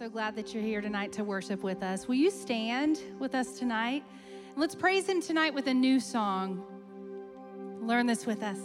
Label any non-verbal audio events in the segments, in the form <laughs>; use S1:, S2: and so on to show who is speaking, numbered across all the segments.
S1: so glad that you're here tonight to worship with us. Will you stand with us tonight? Let's praise Him tonight with a new song. Learn this with us.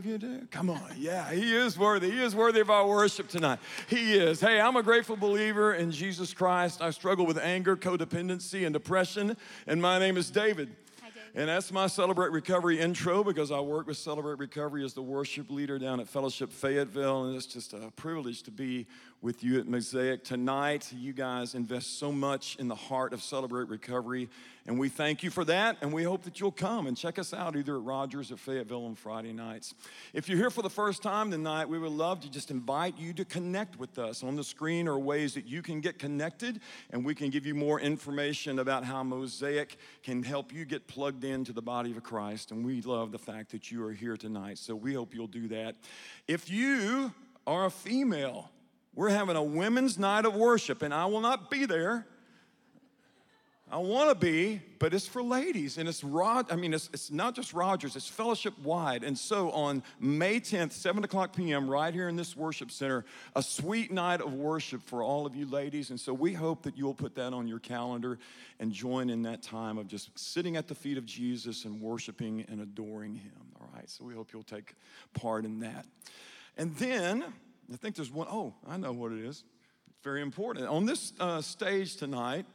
S2: One or two of you do? Come on. Yeah, he is worthy. He is worthy of our worship tonight. He is. Hey, I'm a grateful believer in Jesus Christ. I struggle with anger, codependency, and depression. And my name is David. And that's my Celebrate Recovery intro because I work with Celebrate Recovery as the worship leader down at Fellowship Fayetteville. And it's just a privilege to be with you at Mosaic tonight. You guys invest so much in the heart of Celebrate Recovery. And we thank you for that. And we hope that you'll come and check us out either at Rogers or Fayetteville on Friday nights. If you're here for the first time tonight, we would love to just invite you to connect with us. On the screen are ways that you can get connected, and we can give you more information about how Mosaic can help you get plugged into the body of Christ. And we love the fact that you are here tonight. So we hope you'll do that. If you are a female, we're having a women's night of worship, and I will not be there. I want to be, but it's for ladies, and it's Rod. I mean, it's, it's not just Rogers; it's fellowship wide. And so, on May 10th, 7 o'clock p.m., right here in this worship center, a sweet night of worship for all of you ladies. And so, we hope that you'll put that on your calendar and join in that time of just sitting at the feet of Jesus and worshiping and adoring Him. All right. So, we hope you'll take part in that. And then, I think there's one. Oh, I know what it is. It's very important. On this uh, stage tonight.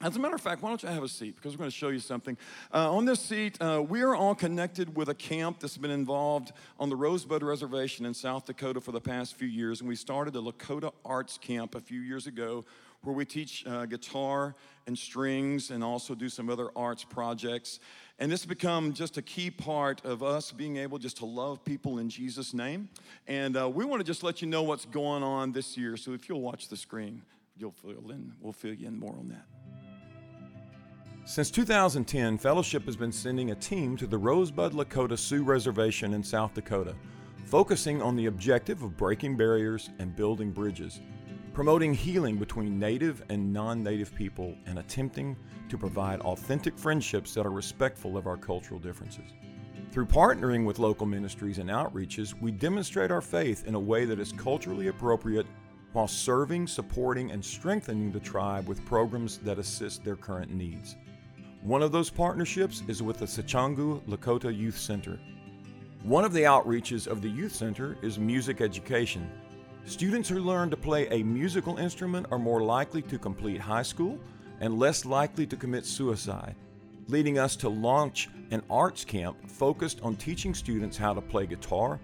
S2: As a matter of fact, why don't you have a seat? Because we're going to show you something. Uh, on this seat, uh, we are all connected with a camp that's been involved on the Rosebud Reservation in South Dakota for the past few years. And we started the Lakota Arts Camp a few years ago where we teach uh, guitar and strings and also do some other arts projects. And this has become just a key part of us being able just to love people in Jesus' name. And uh, we want to just let you know what's going on this year. So if you'll watch the screen, you'll fill in, we'll fill you in more on that. Since 2010, Fellowship has been sending a team to the Rosebud Lakota Sioux Reservation in South Dakota, focusing on the objective of breaking barriers and building bridges, promoting healing between Native and non Native people, and attempting to provide authentic friendships that are respectful of our cultural differences. Through partnering with local ministries and outreaches, we demonstrate our faith in a way that is culturally appropriate while serving, supporting, and strengthening the tribe with programs that assist their current needs. One of those partnerships is with the Sicangu Lakota Youth Center. One of the outreaches of the Youth Center is music education. Students who learn to play a musical instrument are more likely to complete high school and less likely to commit suicide, leading us to launch an arts camp focused on teaching students how to play guitar,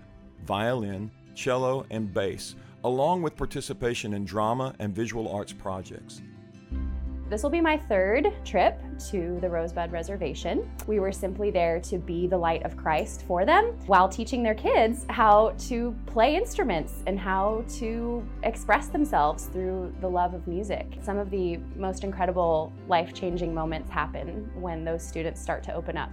S2: violin, cello, and bass, along with participation in drama and visual arts projects.
S3: This will be my third trip to the Rosebud Reservation. We were simply there to be the light of Christ for them while teaching their kids how to play instruments and how to express themselves through the love of music. Some of the most incredible life changing moments happen when those students start to open up.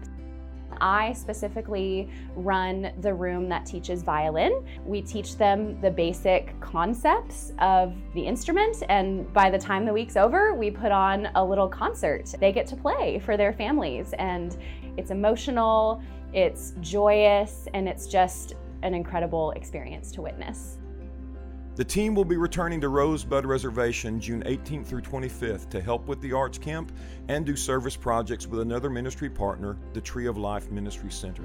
S3: I specifically run the room that teaches violin. We teach them the basic concepts of the instrument, and by the time the week's over, we put on a little concert. They get to play for their families, and it's emotional, it's joyous, and it's just an incredible experience to witness.
S2: The team will be returning to Rosebud Reservation June 18th through 25th to help with the arts camp and do service projects with another ministry partner, the Tree of Life Ministry Center.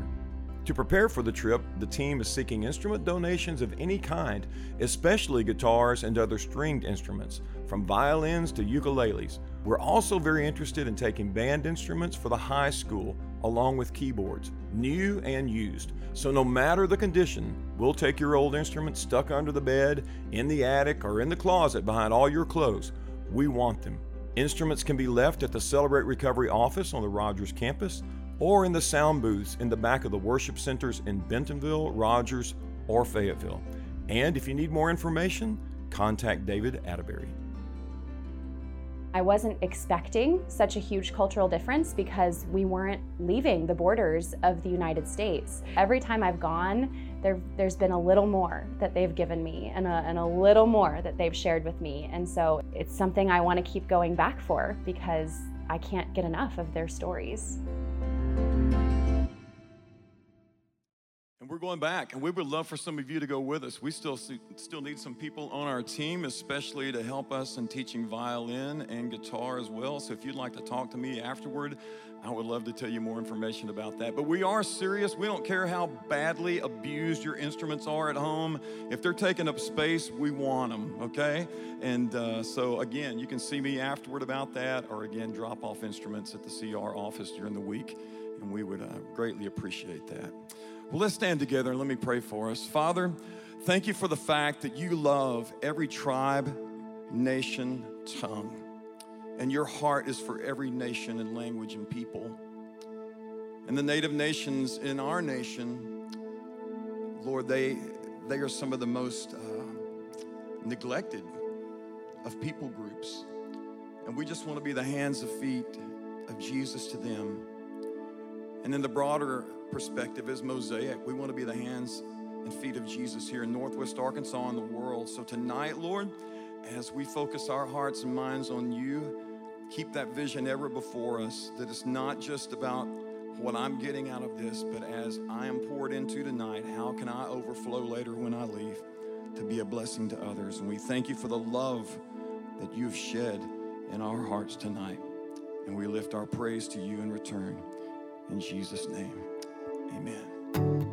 S2: To prepare for the trip, the team is seeking instrument donations of any kind, especially guitars and other stringed instruments, from violins to ukuleles. We're also very interested in taking band instruments for the high school, along with keyboards, new and used. So, no matter the condition, we'll take your old instruments stuck under the bed, in the attic, or in the closet behind all your clothes. We want them. Instruments can be left at the Celebrate Recovery office on the Rogers campus or in the sound booths in the back of the worship centers in Bentonville, Rogers, or Fayetteville. And if you need more information, contact David Atterbury.
S3: I wasn't expecting such a huge cultural difference because we weren't leaving the borders of the United States. Every time I've gone, there, has been a little more that they've given me and a, and a little more that they've shared with me. And so it's something I want to keep going back for because I can't get enough of their stories.
S2: Going back, and we would love for some of you to go with us. We still see, still need some people on our team, especially to help us in teaching violin and guitar as well. So if you'd like to talk to me afterward, I would love to tell you more information about that. But we are serious. We don't care how badly abused your instruments are at home. If they're taking up space, we want them, okay? And uh, so, again, you can see me afterward about that, or again, drop off instruments at the CR office during the week, and we would uh, greatly appreciate that. Well, let's stand together and let me pray for us. Father, thank you for the fact that you love every tribe, nation, tongue. And your heart is for every nation and language and people. And the native nations in our nation, Lord, they, they are some of the most uh, neglected of people groups. And we just want to be the hands and feet of Jesus to them. And in the broader perspective is Mosaic. We want to be the hands and feet of Jesus here in Northwest Arkansas and the world. So tonight, Lord, as we focus our hearts and minds on you, keep that vision ever before us that it's not just about what I'm getting out of this, but as I am poured into tonight, how can I overflow later when I leave to be a blessing to others? And we thank you for the love that you've shed in our hearts tonight. And we lift our praise to you in return. In Jesus' name. Amen.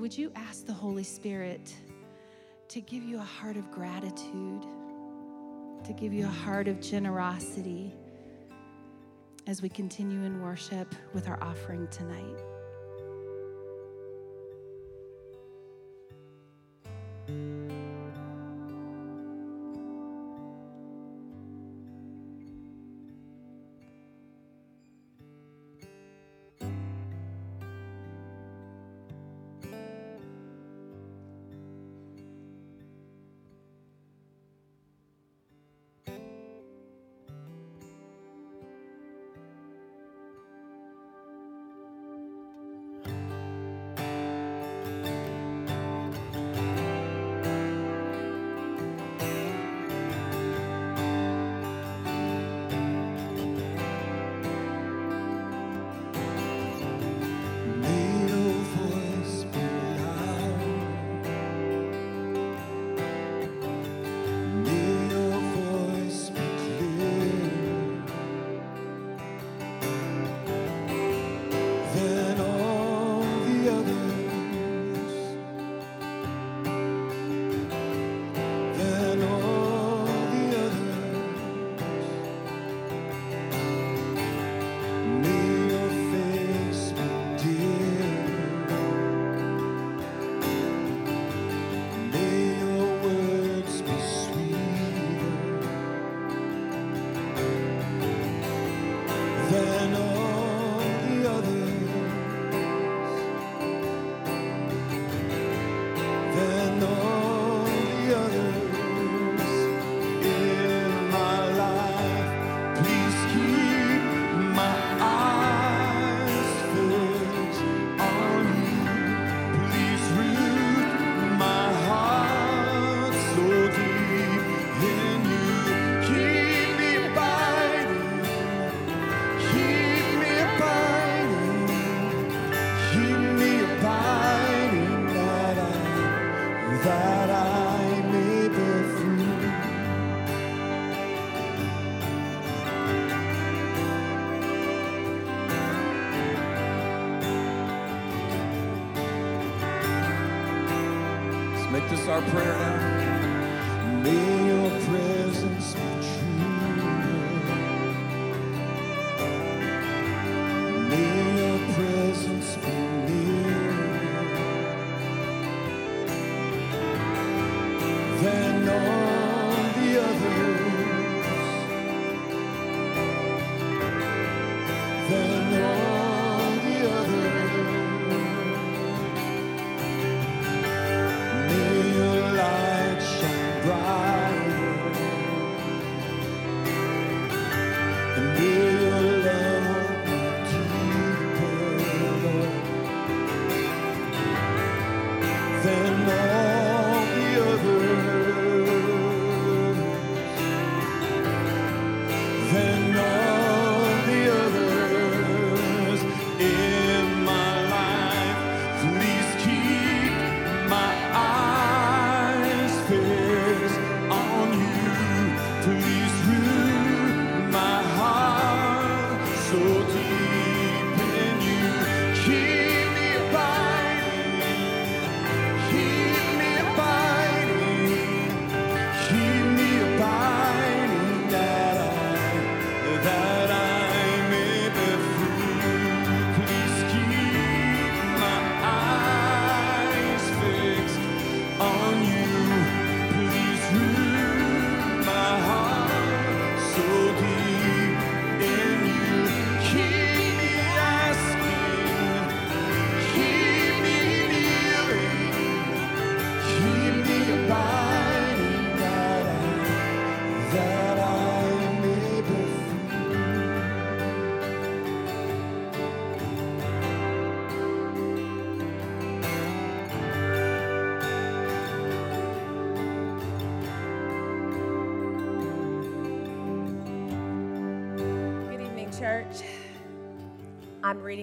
S4: would you ask the Holy Spirit to give you a heart of gratitude, to give you a heart of generosity as we continue in worship with our offering tonight?
S2: thank you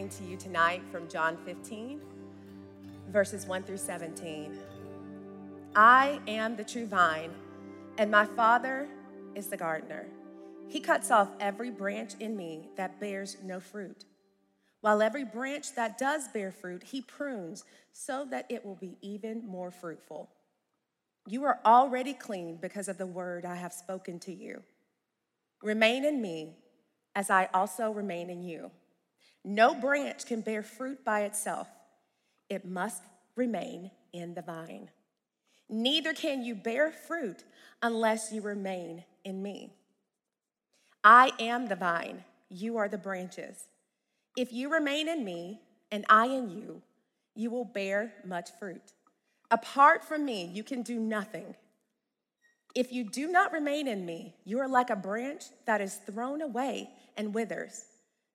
S5: reading to you tonight from John 15, verses 1 through 17. I am the true vine, and my Father is the gardener. He cuts off every branch in me that bears no fruit, while every branch that does bear fruit, he prunes so that it will be even more fruitful. You are already clean because of the word I have spoken to you. Remain in me as I also remain in you. No branch can bear fruit by itself, it must remain in the vine. Neither can you bear fruit unless you remain in me. I am the vine, you are the branches. If you remain in me and I in you, you will bear much fruit. Apart from me, you can do nothing. If you do not remain in me, you are like a branch that is thrown away and withers.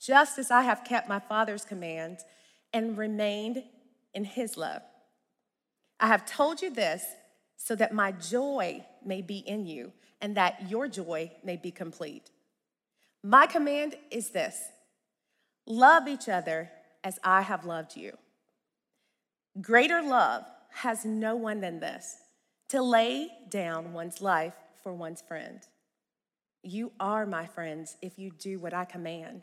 S5: just as I have kept my Father's command and remained in his love. I have told you this so that my joy may be in you and that your joy may be complete. My command is this love each other as I have loved you. Greater love has no one than this to lay down one's life for one's friend. You are my friends if you do what I command.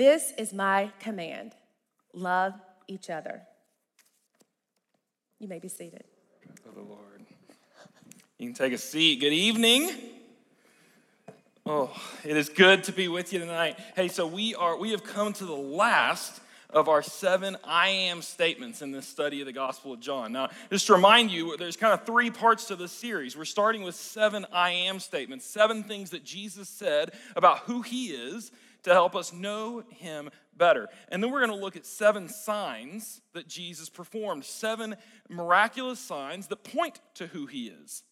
S5: This is my command love each other. You may be seated.
S6: of the Lord. You can take a seat. Good evening. Oh, it is good to be with you tonight. Hey, so we are we have come to the last of our seven I am statements in this study of the Gospel of John. Now, just to remind you, there's kind of three parts to this series. We're starting with seven I am statements, seven things that Jesus said about who he is to help us know him better. And then we're going to look at seven signs that Jesus performed, seven miraculous signs that point to who he is.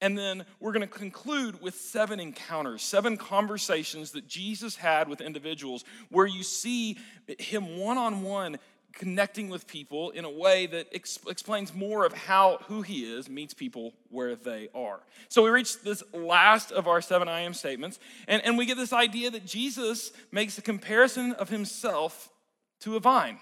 S6: And then we're going to conclude with seven encounters, seven conversations that Jesus had with individuals where you see him one on one connecting with people in a way that ex- explains more of how who he is meets people where they are. So we reach this last of our seven I am statements, and, and we get this idea that Jesus makes a comparison of himself to a vine.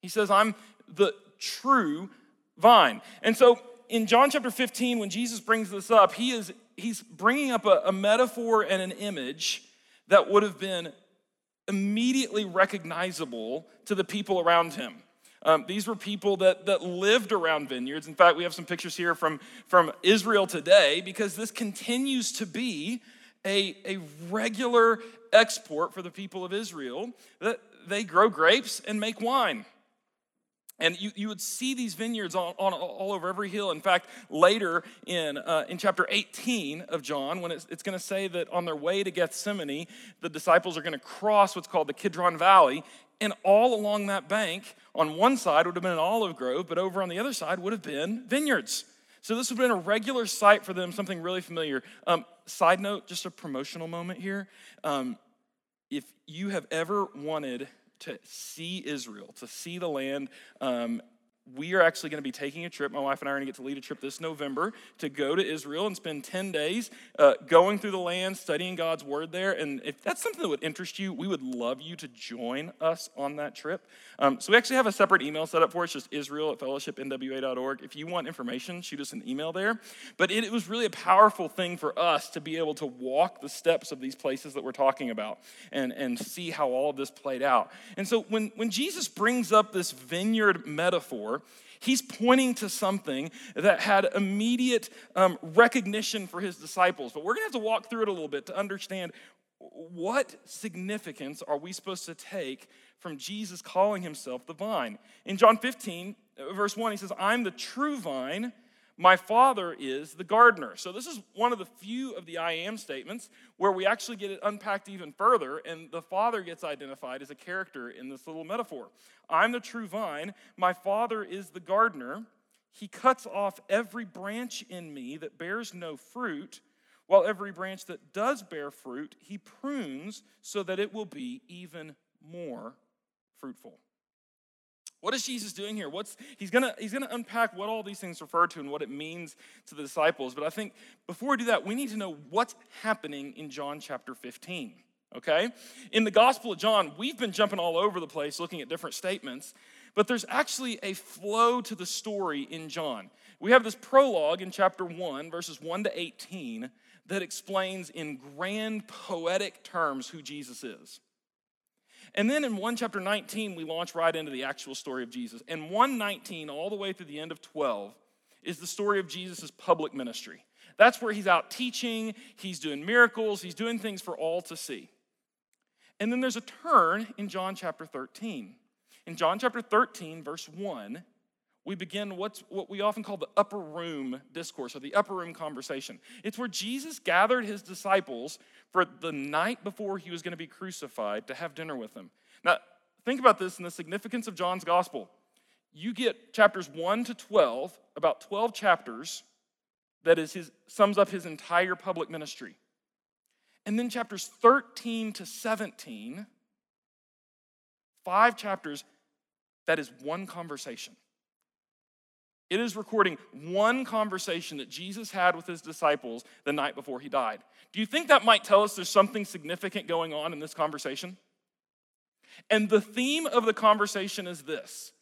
S6: He says, I'm the true vine. And so in John chapter 15, when Jesus brings this up, he is he's bringing up a, a metaphor and an image that would have been immediately recognizable to the people around him. Um, these were people that, that lived around vineyards. In fact, we have some pictures here from, from Israel today because this continues to be a, a regular export for the people of Israel that they grow grapes and make wine. And you, you would see these vineyards on, on, all over every hill. In fact, later in, uh, in chapter 18 of John, when it's, it's going to say that on their way to Gethsemane, the disciples are going to cross what's called the Kidron Valley. And all along that bank, on one side would have been an olive grove, but over on the other side would have been vineyards. So this would have been a regular sight for them, something really familiar. Um, side note, just a promotional moment here. Um, if you have ever wanted to see Israel, to see the land um, we are actually going to be taking a trip. My wife and I are going to get to lead a trip this November to go to Israel and spend 10 days uh, going through the land, studying God's word there. And if that's something that would interest you, we would love you to join us on that trip. Um, so we actually have a separate email set up for us, just Israel at fellowshipnwa.org. If you want information, shoot us an email there. But it, it was really a powerful thing for us to be able to walk the steps of these places that we're talking about and, and see how all of this played out. And so when, when Jesus brings up this vineyard metaphor, he's pointing to something that had immediate um, recognition for his disciples. But we're going to have to walk through it a little bit to understand what significance are we supposed to take from Jesus calling himself the vine. In John 15, uh, verse 1, he says, I'm the true vine my father is the gardener. So, this is one of the few of the I am statements where we actually get it unpacked even further, and the father gets identified as a character in this little metaphor. I'm the true vine, my father is the gardener. He cuts off every branch in me that bears no fruit, while every branch that does bear fruit, he prunes so that it will be even more fruitful. What is Jesus doing here? What's he's gonna he's gonna unpack what all these things refer to and what it means to the disciples. But I think before we do that, we need to know what's happening in John chapter 15. Okay? In the Gospel of John, we've been jumping all over the place looking at different statements, but there's actually a flow to the story in John. We have this prologue in chapter 1, verses 1 to 18, that explains in grand poetic terms who Jesus is. And then in 1 chapter 19, we launch right into the actual story of Jesus. And 119, all the way through the end of 12, is the story of Jesus' public ministry. That's where he's out teaching, he's doing miracles, he's doing things for all to see. And then there's a turn in John chapter 13. In John chapter 13, verse 1, we begin what's what we often call the upper room discourse or the upper room conversation. It's where Jesus gathered his disciples for the night before he was going to be crucified to have dinner with them. Now, think about this and the significance of John's gospel. You get chapters 1 to 12, about 12 chapters that is his sums up his entire public ministry. And then chapters 13 to 17, five chapters that is one conversation. It is recording one conversation that Jesus had with his disciples the night before he died. Do you think that might tell us there's something significant going on in this conversation? And the theme of the conversation is this.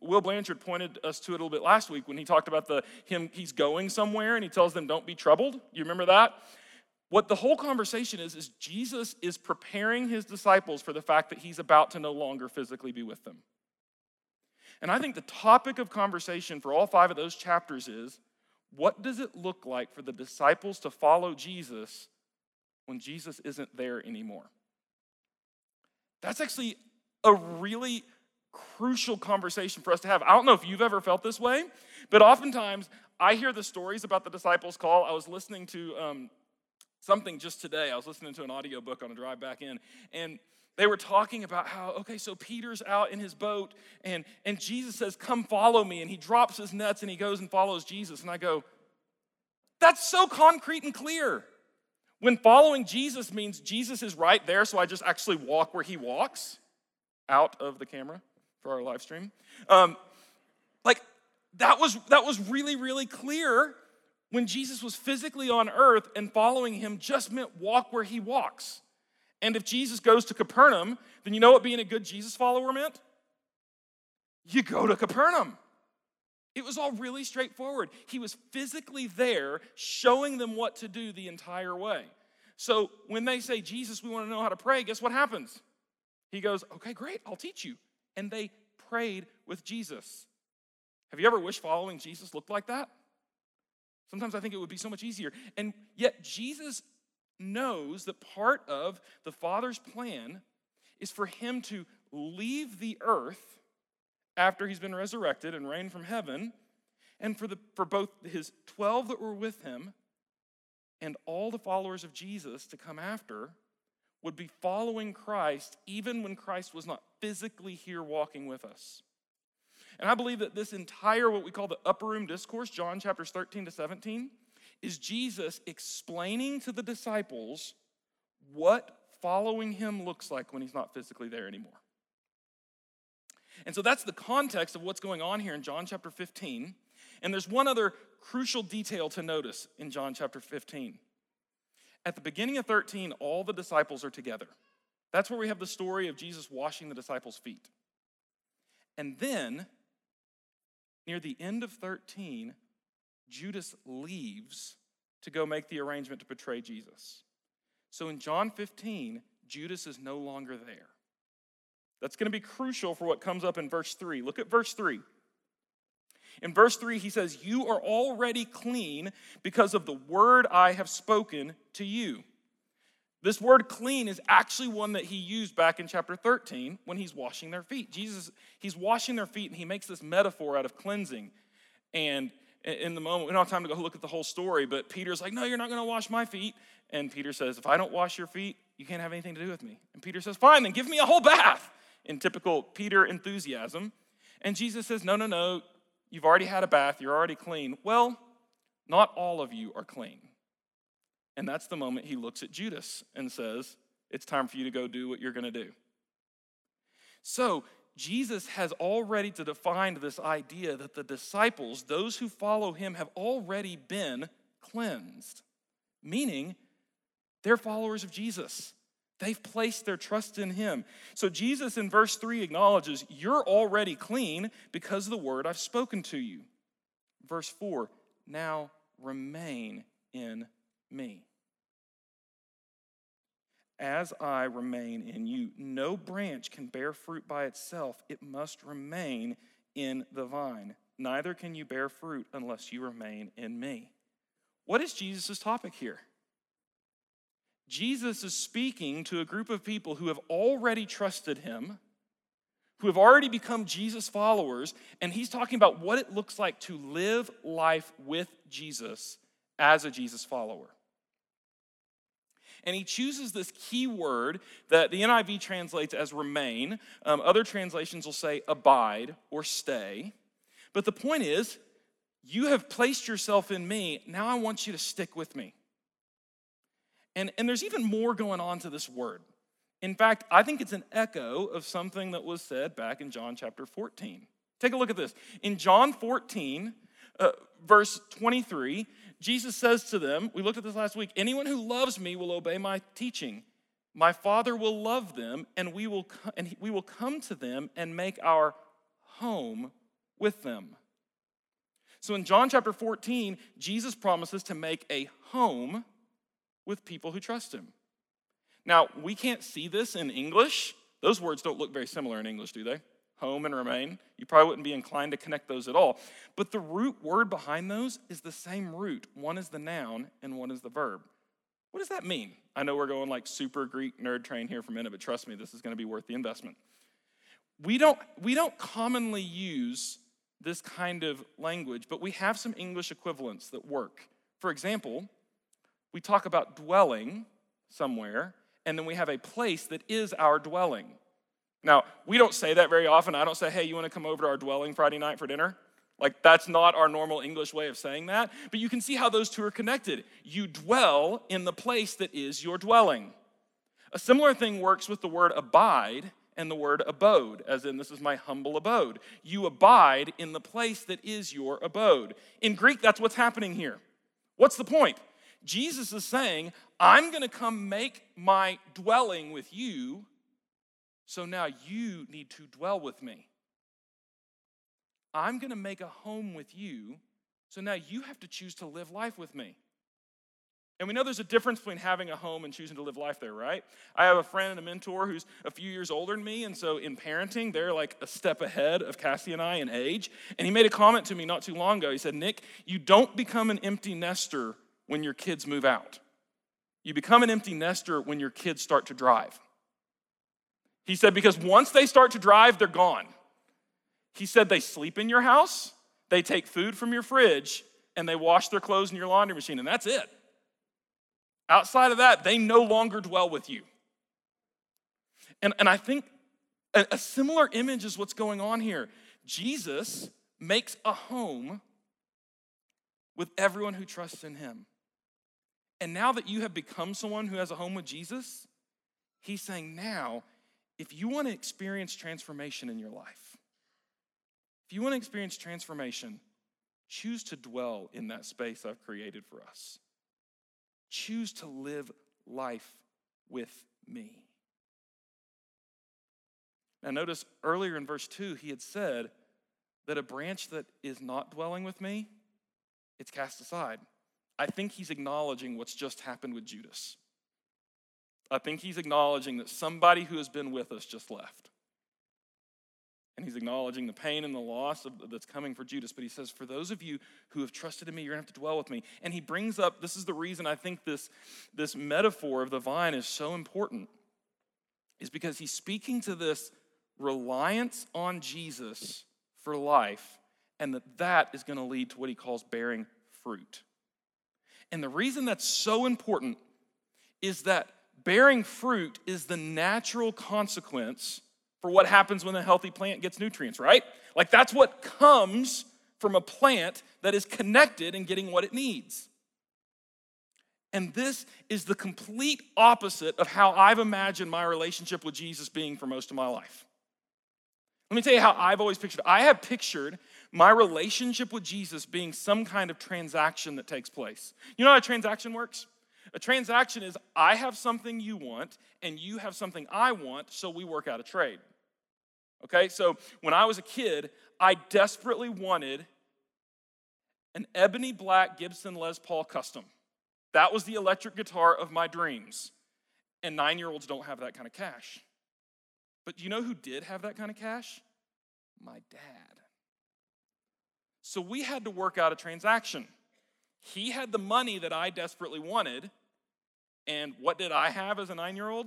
S6: Will Blanchard pointed us to it a little bit last week when he talked about the him he's going somewhere and he tells them don't be troubled. You remember that? What the whole conversation is is Jesus is preparing his disciples for the fact that he's about to no longer physically be with them. And I think the topic of conversation for all five of those chapters is what does it look like for the disciples to follow Jesus when Jesus isn't there anymore? That's actually a really crucial conversation for us to have. I don't know if you've ever felt this way, but oftentimes I hear the stories about the disciples' call. I was listening to um, something just today. I was listening to an audiobook on a drive back in, and they were talking about how okay so peter's out in his boat and and jesus says come follow me and he drops his nets and he goes and follows jesus. And i go that's so concrete and clear. When following jesus means jesus is right there so i just actually walk where he walks out of the camera for our live stream. Um, like that was that was really really clear when jesus was physically on earth and following him just meant walk where he walks and if Jesus goes to Capernaum, then you know what being a good Jesus follower meant? You go to Capernaum. It was all really straightforward. He was physically there showing them what to do the entire way. So when they say, Jesus, we want to know how to pray, guess what happens? He goes, Okay, great, I'll teach you. And they prayed with Jesus. Have you ever wished following Jesus looked like that? Sometimes I think it would be so much easier. And yet, Jesus knows that part of the Father's plan is for him to leave the earth after he's been resurrected and reign from heaven, and for, the, for both his 12 that were with him and all the followers of Jesus to come after would be following Christ even when Christ was not physically here walking with us. And I believe that this entire, what we call the upper room discourse, John chapters 13 to 17, is Jesus explaining to the disciples what following him looks like when he's not physically there anymore. And so that's the context of what's going on here in John chapter 15. And there's one other crucial detail to notice in John chapter 15. At the beginning of 13, all the disciples are together. That's where we have the story of Jesus washing the disciples' feet. And then, near the end of 13, Judas leaves to go make the arrangement to betray Jesus. So in John 15, Judas is no longer there. That's going to be crucial for what comes up in verse 3. Look at verse 3. In verse 3, he says, You are already clean because of the word I have spoken to you. This word clean is actually one that he used back in chapter 13 when he's washing their feet. Jesus, he's washing their feet and he makes this metaphor out of cleansing. And in the moment, we don't have time to go look at the whole story, but Peter's like, No, you're not going to wash my feet. And Peter says, If I don't wash your feet, you can't have anything to do with me. And Peter says, Fine, then give me a whole bath in typical Peter enthusiasm. And Jesus says, No, no, no, you've already had a bath, you're already clean. Well, not all of you are clean. And that's the moment he looks at Judas and says, It's time for you to go do what you're going to do. So, Jesus has already defined this idea that the disciples, those who follow him, have already been cleansed, meaning they're followers of Jesus. They've placed their trust in him. So Jesus in verse 3 acknowledges, You're already clean because of the word I've spoken to you. Verse 4 Now remain in me. As I remain in you, no branch can bear fruit by itself, it must remain in the vine. Neither can you bear fruit unless you remain in me. What is Jesus' topic here? Jesus is speaking to a group of people who have already trusted him, who have already become Jesus followers, and he's talking about what it looks like to live life with Jesus as a Jesus follower. And he chooses this key word that the NIV translates as remain. Um, other translations will say abide or stay. But the point is, you have placed yourself in me. Now I want you to stick with me. And, and there's even more going on to this word. In fact, I think it's an echo of something that was said back in John chapter 14. Take a look at this. In John 14, uh, verse 23, Jesus says to them, we looked at this last week, anyone who loves me will obey my teaching. My Father will love them, and we will, and we will come to them and make our home with them. So in John chapter 14, Jesus promises to make a home with people who trust him. Now, we can't see this in English. Those words don't look very similar in English, do they? Home and remain. You probably wouldn't be inclined to connect those at all. But the root word behind those is the same root. One is the noun and one is the verb. What does that mean? I know we're going like super Greek nerd train here for a minute, but trust me, this is going to be worth the investment. We don't, we don't commonly use this kind of language, but we have some English equivalents that work. For example, we talk about dwelling somewhere, and then we have a place that is our dwelling. Now, we don't say that very often. I don't say, hey, you want to come over to our dwelling Friday night for dinner? Like, that's not our normal English way of saying that. But you can see how those two are connected. You dwell in the place that is your dwelling. A similar thing works with the word abide and the word abode, as in, this is my humble abode. You abide in the place that is your abode. In Greek, that's what's happening here. What's the point? Jesus is saying, I'm going to come make my dwelling with you, so now you need to dwell with me. I'm going to make a home with you, so now you have to choose to live life with me. And we know there's a difference between having a home and choosing to live life there, right? I have a friend and a mentor who's a few years older than me, and so in parenting, they're like a step ahead of Cassie and I in age. And he made a comment to me not too long ago. He said, Nick, you don't become an empty nester when your kids move out. You become an empty nester when your kids start to drive. He said, because once they start to drive, they're gone. He said, they sleep in your house, they take food from your fridge, and they wash their clothes in your laundry machine, and that's it. Outside of that, they no longer dwell with you. And, and I think a, a similar image is what's going on here. Jesus makes a home with everyone who trusts in him. And now that you have become someone who has a home with Jesus, he's saying, now, if you want to experience transformation in your life, If you want to experience transformation, choose to dwell in that space I've created for us. Choose to live life with me. Now, notice earlier in verse 2, he had said that a branch that is not dwelling with me, it's cast aside. I think he's acknowledging what's just happened with Judas. I think he's acknowledging that somebody who has been with us just left. And he's acknowledging the pain and the loss of, that's coming for Judas. But he says, For those of you who have trusted in me, you're going to have to dwell with me. And he brings up this is the reason I think this, this metaphor of the vine is so important, is because he's speaking to this reliance on Jesus for life, and that that is going to lead to what he calls bearing fruit. And the reason that's so important is that bearing fruit is the natural consequence for what happens when a healthy plant gets nutrients, right? Like that's what comes from a plant that is connected and getting what it needs. And this is the complete opposite of how I've imagined my relationship with Jesus being for most of my life. Let me tell you how I've always pictured. I have pictured my relationship with Jesus being some kind of transaction that takes place. You know how a transaction works? A transaction is I have something you want and you have something I want, so we work out a trade. Okay, so when I was a kid, I desperately wanted an ebony black Gibson Les Paul custom. That was the electric guitar of my dreams. And nine year olds don't have that kind of cash. But do you know who did have that kind of cash? My dad. So we had to work out a transaction. He had the money that I desperately wanted. And what did I have as a nine year old?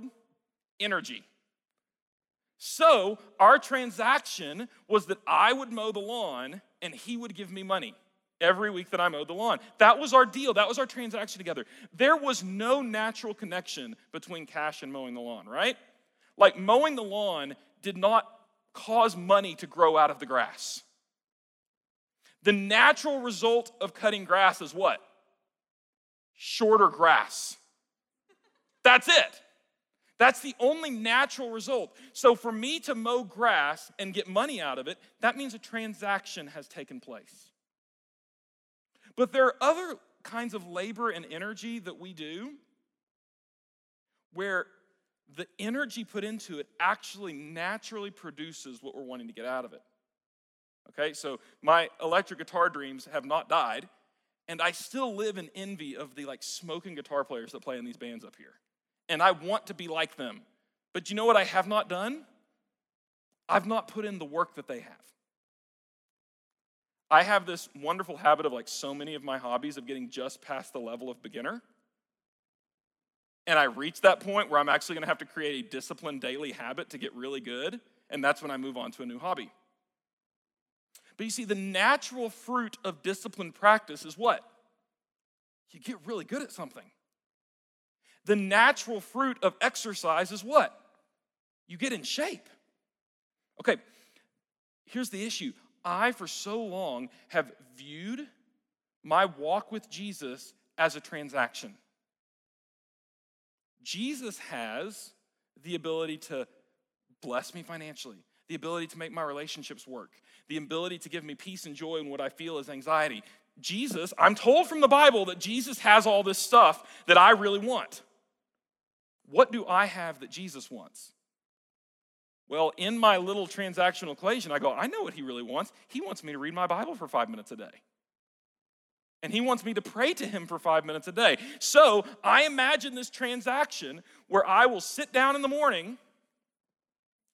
S6: Energy. So our transaction was that I would mow the lawn and he would give me money every week that I mowed the lawn. That was our deal. That was our transaction together. There was no natural connection between cash and mowing the lawn, right? Like mowing the lawn did not cause money to grow out of the grass. The natural result of cutting grass is what? Shorter grass. That's it. That's the only natural result. So, for me to mow grass and get money out of it, that means a transaction has taken place. But there are other kinds of labor and energy that we do where the energy put into it actually naturally produces what we're wanting to get out of it. Okay, so my electric guitar dreams have not died, and I still live in envy of the like smoking guitar players that play in these bands up here. And I want to be like them. But you know what I have not done? I've not put in the work that they have. I have this wonderful habit of like so many of my hobbies of getting just past the level of beginner and I reach that point where I'm actually gonna have to create a disciplined daily habit to get really good, and that's when I move on to a new hobby. But you see, the natural fruit of disciplined practice is what? You get really good at something. The natural fruit of exercise is what? You get in shape. Okay, here's the issue. I, for so long, have viewed my walk with Jesus as a transaction. Jesus has the ability to bless me financially, the ability to make my relationships work, the ability to give me peace and joy in what I feel is anxiety. Jesus, I'm told from the Bible that Jesus has all this stuff that I really want. What do I have that Jesus wants? Well, in my little transactional equation, I go, I know what he really wants. He wants me to read my Bible for five minutes a day and he wants me to pray to him for five minutes a day. So I imagine this transaction where I will sit down in the morning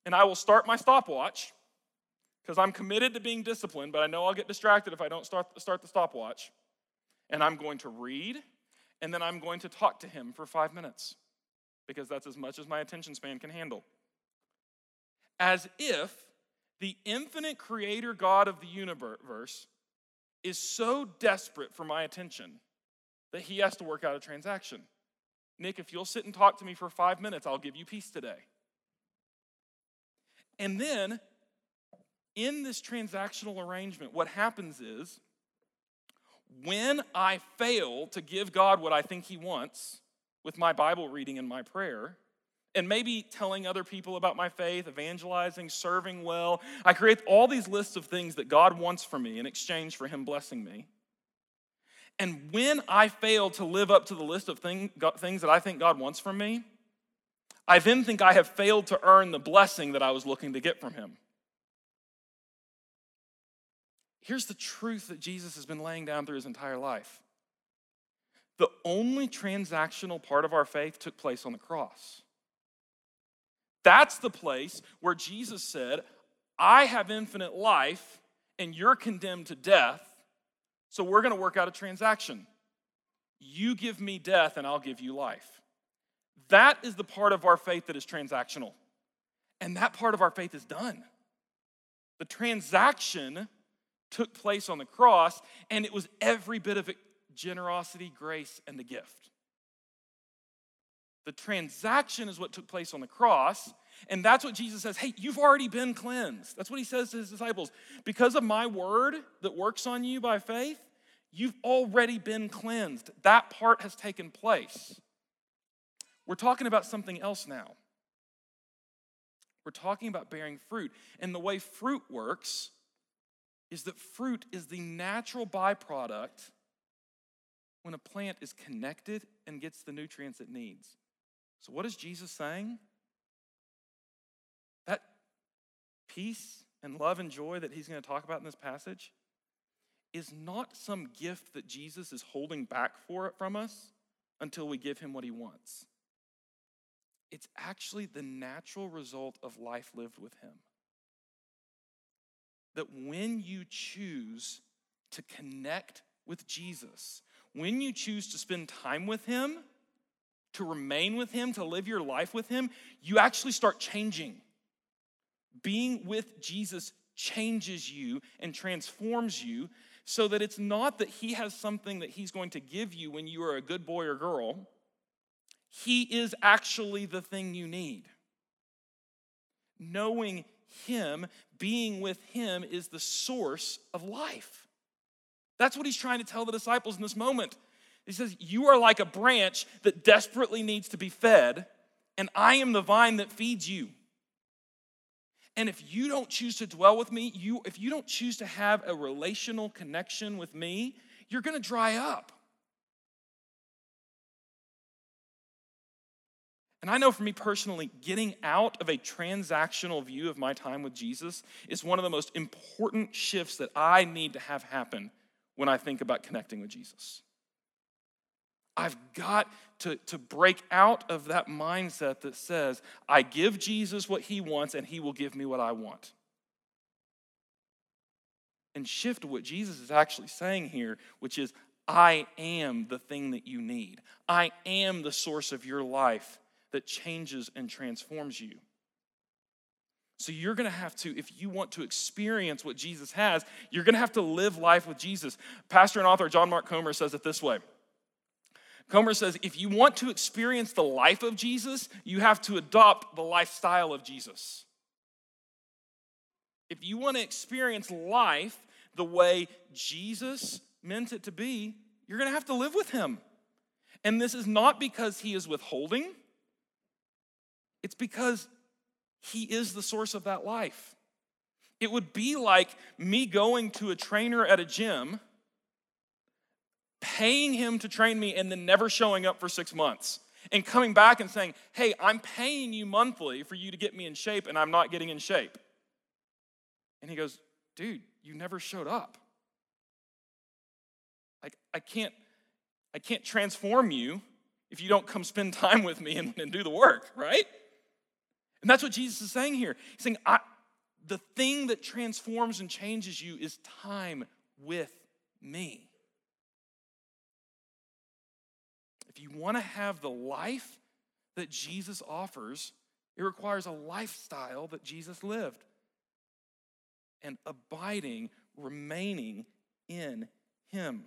S6: and I will start my stopwatch because I'm committed to being disciplined, but I know I'll get distracted if I don't start, start the stopwatch. And I'm going to read and then I'm going to talk to him for five minutes because that's as much as my attention span can handle. As if the infinite creator God of the universe is so desperate for my attention that he has to work out a transaction. Nick, if you'll sit and talk to me for five minutes, I'll give you peace today. And then, in this transactional arrangement, what happens is when I fail to give God what I think He wants with my Bible reading and my prayer, and maybe telling other people about my faith, evangelizing, serving well. I create all these lists of things that God wants for me in exchange for Him blessing me. And when I fail to live up to the list of thing, things that I think God wants from me, I then think I have failed to earn the blessing that I was looking to get from Him. Here's the truth that Jesus has been laying down through his entire life the only transactional part of our faith took place on the cross. That's the place where Jesus said, I have infinite life and you're condemned to death, so we're going to work out a transaction. You give me death and I'll give you life. That is the part of our faith that is transactional. And that part of our faith is done. The transaction took place on the cross, and it was every bit of it generosity, grace, and the gift. The transaction is what took place on the cross, and that's what Jesus says hey, you've already been cleansed. That's what he says to his disciples. Because of my word that works on you by faith, you've already been cleansed. That part has taken place. We're talking about something else now. We're talking about bearing fruit. And the way fruit works is that fruit is the natural byproduct when a plant is connected and gets the nutrients it needs. So, what is Jesus saying? That peace and love and joy that he's going to talk about in this passage is not some gift that Jesus is holding back for from us until we give him what he wants. It's actually the natural result of life lived with him that when you choose to connect with Jesus, when you choose to spend time with Him, to remain with Him, to live your life with Him, you actually start changing. Being with Jesus changes you and transforms you so that it's not that He has something that He's going to give you when you are a good boy or girl. He is actually the thing you need. Knowing him, being with Him, is the source of life. That's what He's trying to tell the disciples in this moment. He says, You are like a branch that desperately needs to be fed, and I am the vine that feeds you. And if you don't choose to dwell with me, you, if you don't choose to have a relational connection with me, you're going to dry up. And I know for me personally, getting out of a transactional view of my time with Jesus is one of the most important shifts that I need to have happen when I think about connecting with Jesus. I've got to, to break out of that mindset that says, I give Jesus what he wants and he will give me what I want. And shift to what Jesus is actually saying here, which is, I am the thing that you need. I am the source of your life that changes and transforms you. So you're going to have to, if you want to experience what Jesus has, you're going to have to live life with Jesus. Pastor and author John Mark Comer says it this way. Comer says, if you want to experience the life of Jesus, you have to adopt the lifestyle of Jesus. If you want to experience life the way Jesus meant it to be, you're going to have to live with him. And this is not because he is withholding, it's because He is the source of that life. It would be like me going to a trainer at a gym, paying him to train me, and then never showing up for six months. And coming back and saying, Hey, I'm paying you monthly for you to get me in shape, and I'm not getting in shape. And he goes, Dude, you never showed up. Like, I can't, I can't transform you if you don't come spend <laughs> time with me and, and do the work, right? And that's what Jesus is saying here. He's saying, the thing that transforms and changes you is time with me. If you want to have the life that Jesus offers, it requires a lifestyle that Jesus lived and abiding, remaining in Him.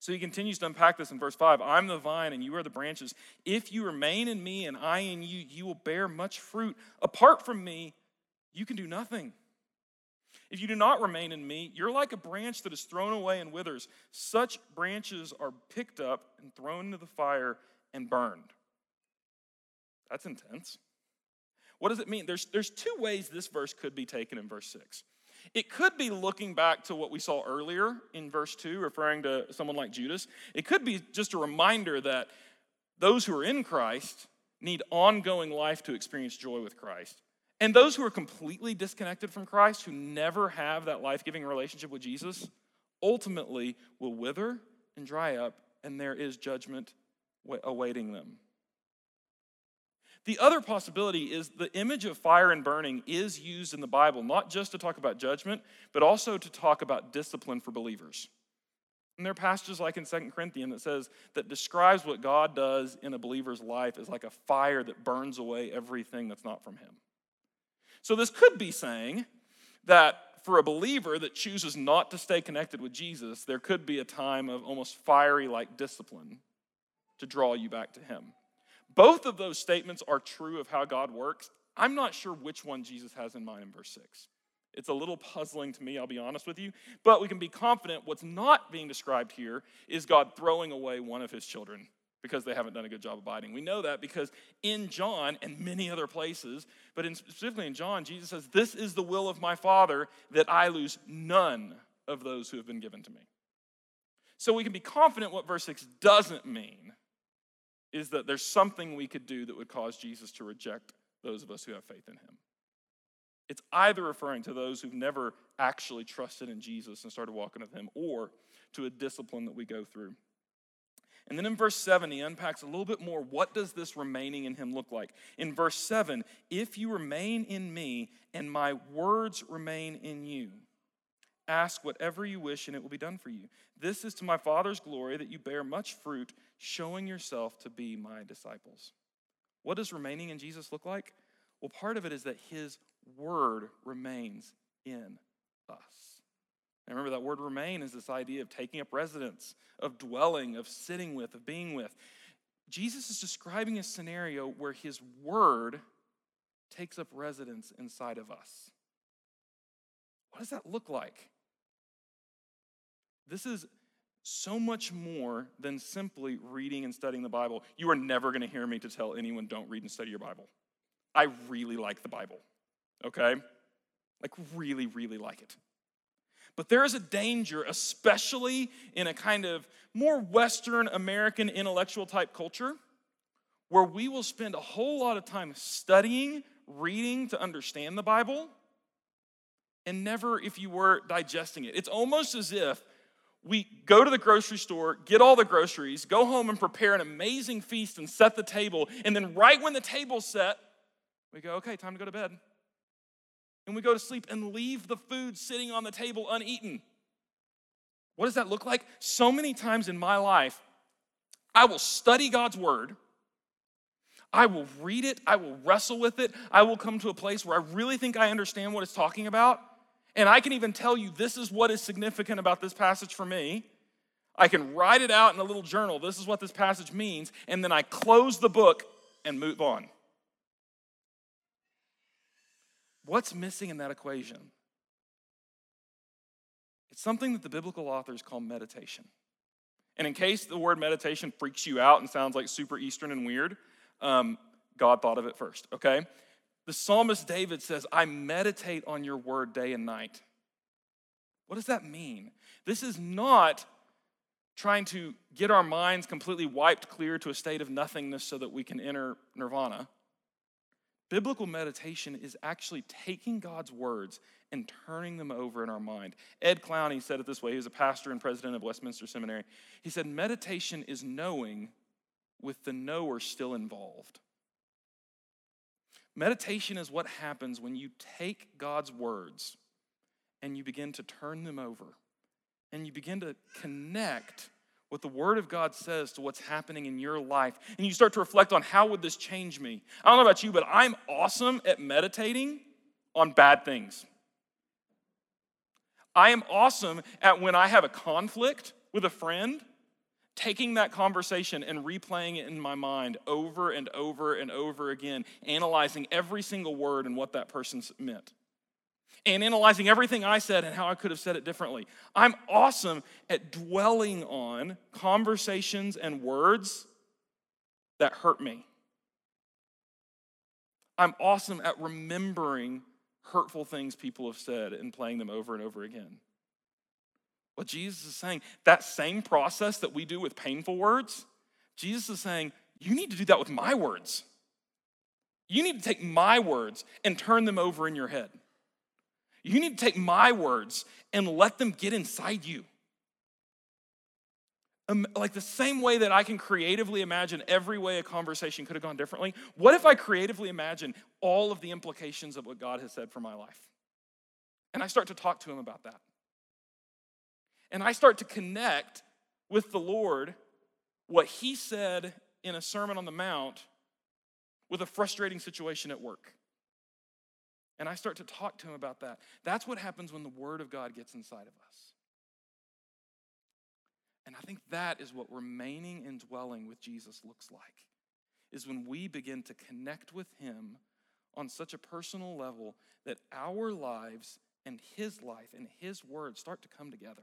S6: So he continues to unpack this in verse 5 I'm the vine and you are the branches. If you remain in me and I in you, you will bear much fruit. Apart from me, you can do nothing. If you do not remain in me, you're like a branch that is thrown away and withers. Such branches are picked up and thrown into the fire and burned. That's intense. What does it mean? There's, there's two ways this verse could be taken in verse 6. It could be looking back to what we saw earlier in verse 2, referring to someone like Judas. It could be just a reminder that those who are in Christ need ongoing life to experience joy with Christ. And those who are completely disconnected from Christ, who never have that life giving relationship with Jesus, ultimately will wither and dry up, and there is judgment awaiting them. The other possibility is the image of fire and burning is used in the Bible not just to talk about judgment, but also to talk about discipline for believers. And there are passages like in Second Corinthians that says that describes what God does in a believer's life as like a fire that burns away everything that's not from him. So this could be saying that for a believer that chooses not to stay connected with Jesus, there could be a time of almost fiery like discipline to draw you back to him. Both of those statements are true of how God works. I'm not sure which one Jesus has in mind in verse 6. It's a little puzzling to me, I'll be honest with you, but we can be confident what's not being described here is God throwing away one of his children because they haven't done a good job abiding. We know that because in John and many other places, but in, specifically in John, Jesus says, This is the will of my Father that I lose none of those who have been given to me. So we can be confident what verse 6 doesn't mean is that there's something we could do that would cause Jesus to reject those of us who have faith in him. It's either referring to those who've never actually trusted in Jesus and started walking with him, or to a discipline that we go through. And then in verse 7, he unpacks a little bit more what does this remaining in him look like? In verse 7, if you remain in me and my words remain in you, ask whatever you wish and it will be done for you. This is to my Father's glory that you bear much fruit, showing yourself to be my disciples. What does remaining in Jesus look like? Well, part of it is that his word remains in us. And remember, that word remain is this idea of taking up residence, of dwelling, of sitting with, of being with. Jesus is describing a scenario where his word takes up residence inside of us. What does that look like? This is so much more than simply reading and studying the Bible. You are never going to hear me to tell anyone don't read and study your Bible. I really like the Bible, okay? Like, really, really like it. But there is a danger, especially in a kind of more Western American intellectual type culture, where we will spend a whole lot of time studying, reading to understand the Bible, and never, if you were, digesting it. It's almost as if we go to the grocery store, get all the groceries, go home and prepare an amazing feast and set the table. And then, right when the table's set, we go, okay, time to go to bed. And we go to sleep and leave the food sitting on the table uneaten. What does that look like? So many times in my life, I will study God's word. I will read it. I will wrestle with it. I will come to a place where I really think I understand what it's talking about. And I can even tell you this is what is significant about this passage for me. I can write it out in a little journal. This is what this passage means. And then I close the book and move on. What's missing in that equation? It's something that the biblical authors call meditation. And in case the word meditation freaks you out and sounds like super Eastern and weird, um, God thought of it first, okay? The psalmist David says, I meditate on your word day and night. What does that mean? This is not trying to get our minds completely wiped clear to a state of nothingness so that we can enter nirvana. Biblical meditation is actually taking God's words and turning them over in our mind. Ed Clowney said it this way. He was a pastor and president of Westminster Seminary. He said, Meditation is knowing with the knower still involved. Meditation is what happens when you take God's words and you begin to turn them over and you begin to connect what the word of God says to what's happening in your life and you start to reflect on how would this change me. I don't know about you but I'm awesome at meditating on bad things. I am awesome at when I have a conflict with a friend taking that conversation and replaying it in my mind over and over and over again, analyzing every single word and what that person meant, and analyzing everything I said and how I could have said it differently. I'm awesome at dwelling on conversations and words that hurt me. I'm awesome at remembering hurtful things people have said and playing them over and over again. What Jesus is saying, that same process that we do with painful words, Jesus is saying, you need to do that with my words. You need to take my words and turn them over in your head. You need to take my words and let them get inside you. Um, like the same way that I can creatively imagine every way a conversation could have gone differently, what if I creatively imagine all of the implications of what God has said for my life? And I start to talk to him about that. And I start to connect with the Lord what he said in a Sermon on the Mount with a frustrating situation at work. And I start to talk to him about that. That's what happens when the Word of God gets inside of us. And I think that is what remaining and dwelling with Jesus looks like. Is when we begin to connect with him on such a personal level that our lives and his life and his word start to come together.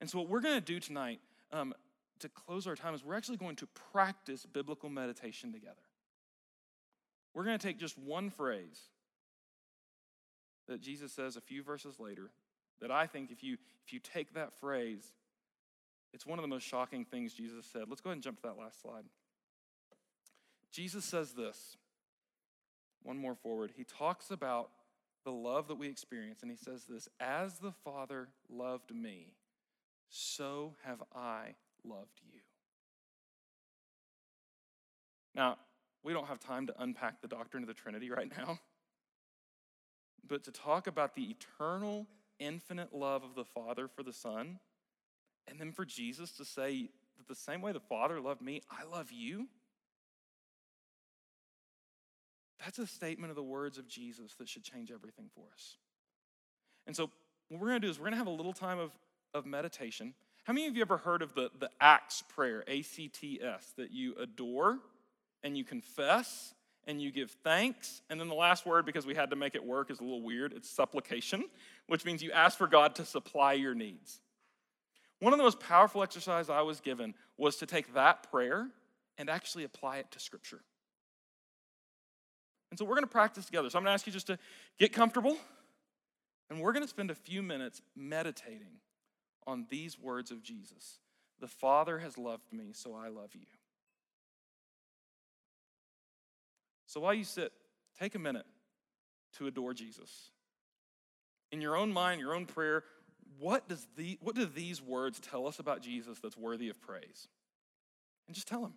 S6: And so, what we're going to do tonight um, to close our time is we're actually going to practice biblical meditation together. We're going to take just one phrase that Jesus says a few verses later that I think if you if you take that phrase, it's one of the most shocking things Jesus said. Let's go ahead and jump to that last slide. Jesus says this. One more forward. He talks about the love that we experience, and he says this As the Father loved me, so have I loved you. Now, we don't have time to unpack the doctrine of the Trinity right now, but to talk about the eternal infinite love of the Father for the Son, and then for Jesus to say that the same way the Father loved me, I love you. That's a statement of the words of Jesus that should change everything for us. And so, what we're going to do is we're going to have a little time of, of meditation. How many of you ever heard of the, the ACTS prayer, A C T S, that you adore and you confess and you give thanks. And then the last word, because we had to make it work, is a little weird. It's supplication, which means you ask for God to supply your needs. One of the most powerful exercises I was given was to take that prayer and actually apply it to Scripture. And so we're going to practice together. So I'm going to ask you just to get comfortable, and we're going to spend a few minutes meditating on these words of Jesus The Father has loved me, so I love you. So while you sit, take a minute to adore Jesus. In your own mind, your own prayer, what, does the, what do these words tell us about Jesus that's worthy of praise? And just tell him.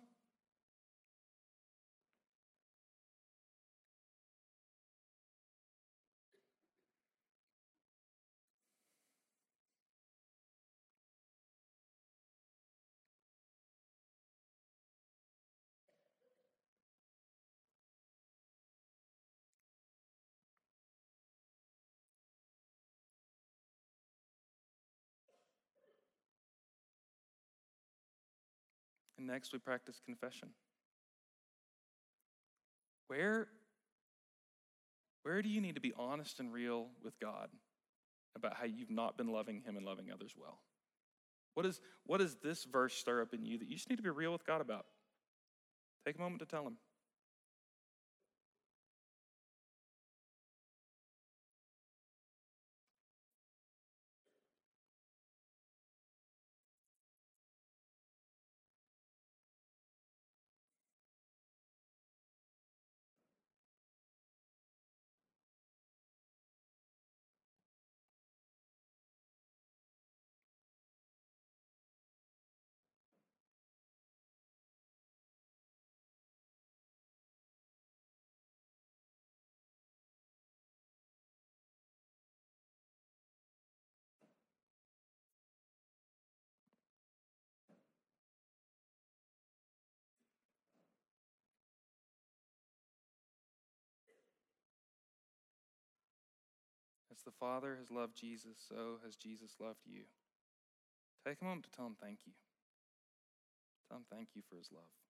S6: And next, we practice confession. Where, where do you need to be honest and real with God about how you've not been loving Him and loving others well? What, is, what does this verse stir up in you that you just need to be real with God about? Take a moment to tell Him. The Father has loved Jesus, so has Jesus loved you. Take a moment to tell him thank you. Tell him thank you for his love.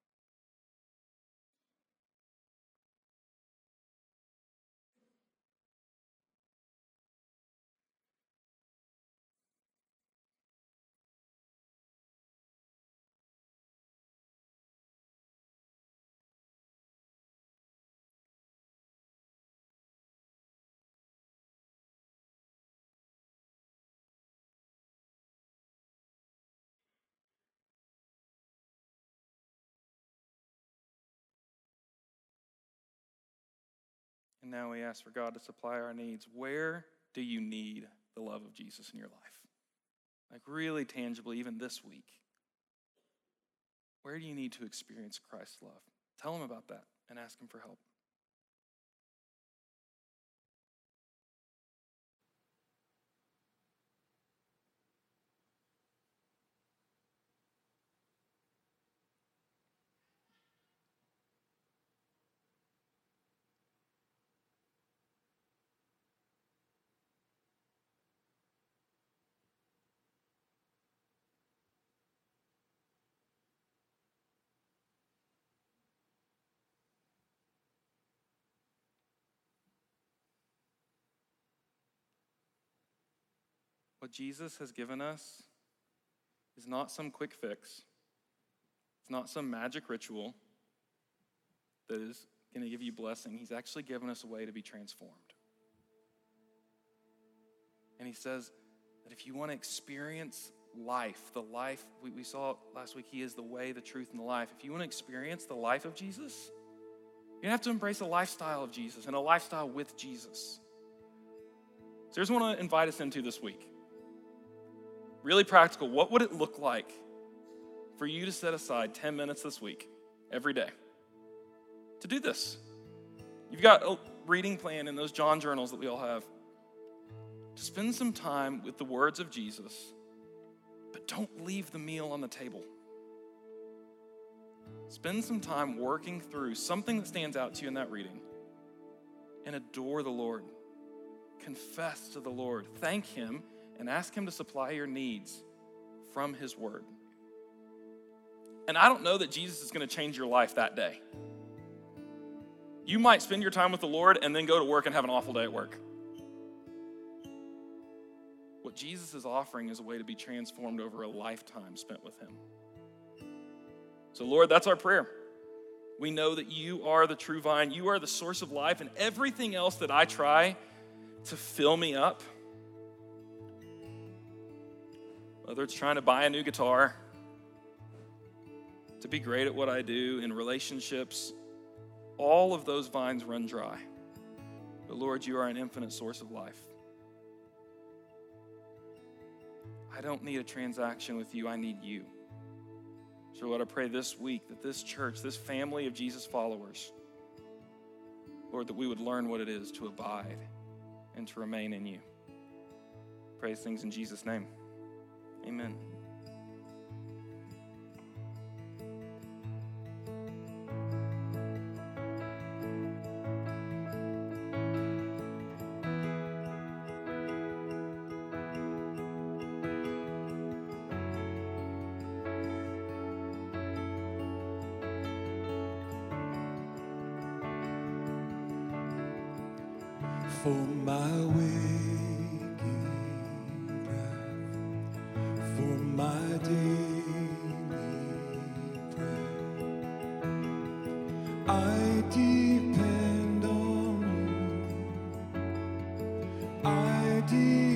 S6: Now we ask for God to supply our needs. Where do you need the love of Jesus in your life? Like, really tangibly, even this week. Where do you need to experience Christ's love? Tell him about that and ask him for help. What Jesus has given us is not some quick fix, it's not some magic ritual that is going to give you blessing. He's actually given us a way to be transformed. And he says that if you want to experience life, the life we, we saw last week, he is the way, the truth, and the life. If you want to experience the life of Jesus, you have to embrace a lifestyle of Jesus and a lifestyle with Jesus. So here's what I want to invite us into this week. Really practical. What would it look like for you to set aside 10 minutes this week, every day, to do this? You've got a reading plan in those John journals that we all have. To spend some time with the words of Jesus, but don't leave the meal on the table. Spend some time working through something that stands out to you in that reading and adore the Lord. Confess to the Lord. Thank Him and ask Him to supply your needs from His Word. And I don't know that Jesus is going to change your life that day. You might spend your time with the Lord and then go to work and have an awful day at work. What Jesus is offering is a way to be transformed over a lifetime spent with Him. So, Lord, that's our prayer. We know that you are the true vine, you are the source of life, and everything else that I try to fill me up, whether it's trying to buy a new guitar, to be great at what I do in relationships, all of those vines run dry. But Lord, you are an infinite source of life. I don't need a transaction with you, I need you. So, Lord, I pray this week that this church, this family of Jesus followers, Lord, that we would learn what it is to abide and to remain in you. Praise things in Jesus' name. Amen.
S2: for my waking I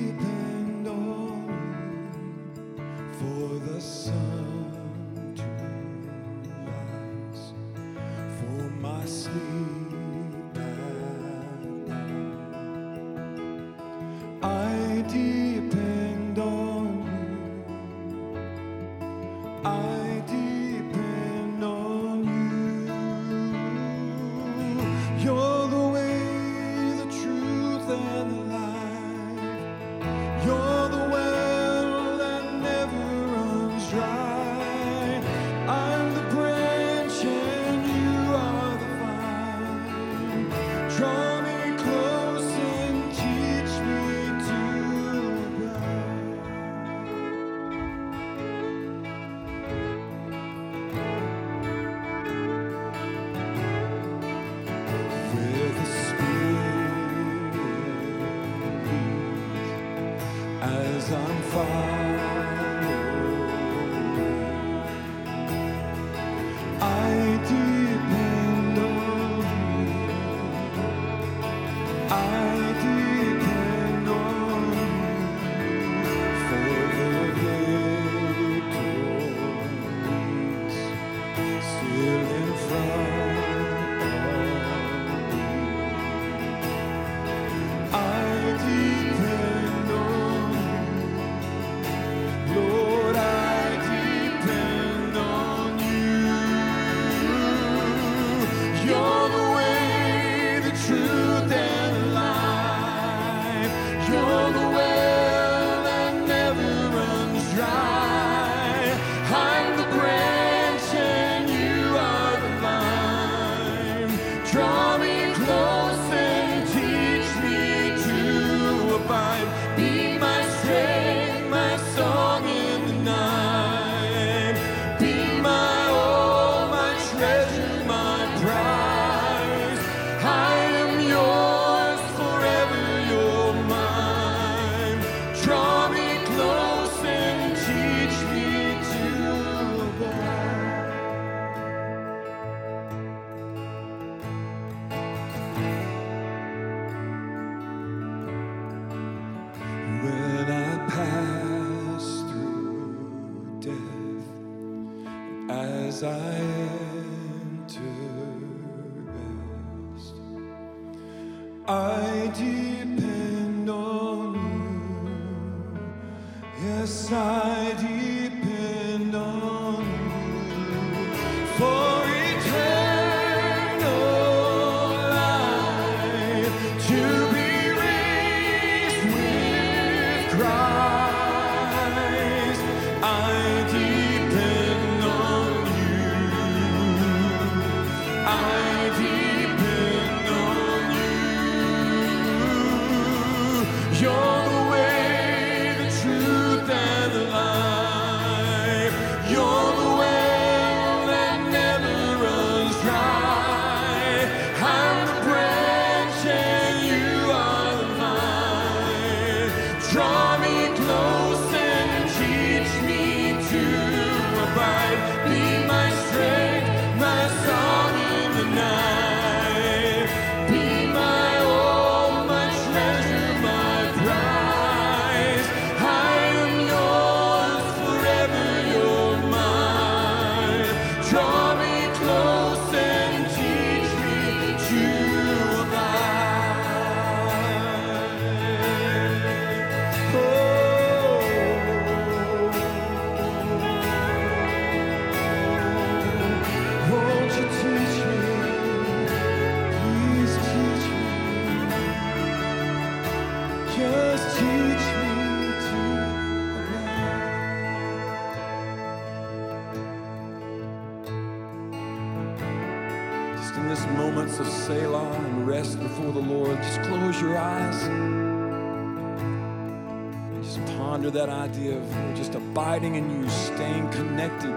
S2: abiding in you, staying connected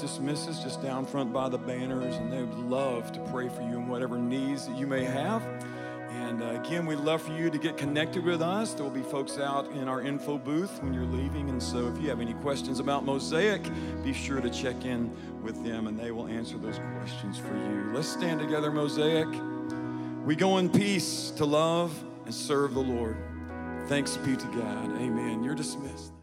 S2: dismisses, just down front by the banners, and they would love to pray for you in whatever needs that you may have. And uh, again, we'd love for you to get connected with us. There will be folks out in our info booth when you're leaving. And so if you have any questions about Mosaic, be sure to check in with them and they will answer those questions for you. Let's stand together, Mosaic. We go in peace to love and serve the Lord. Thanks be to God. Amen. You're dismissed.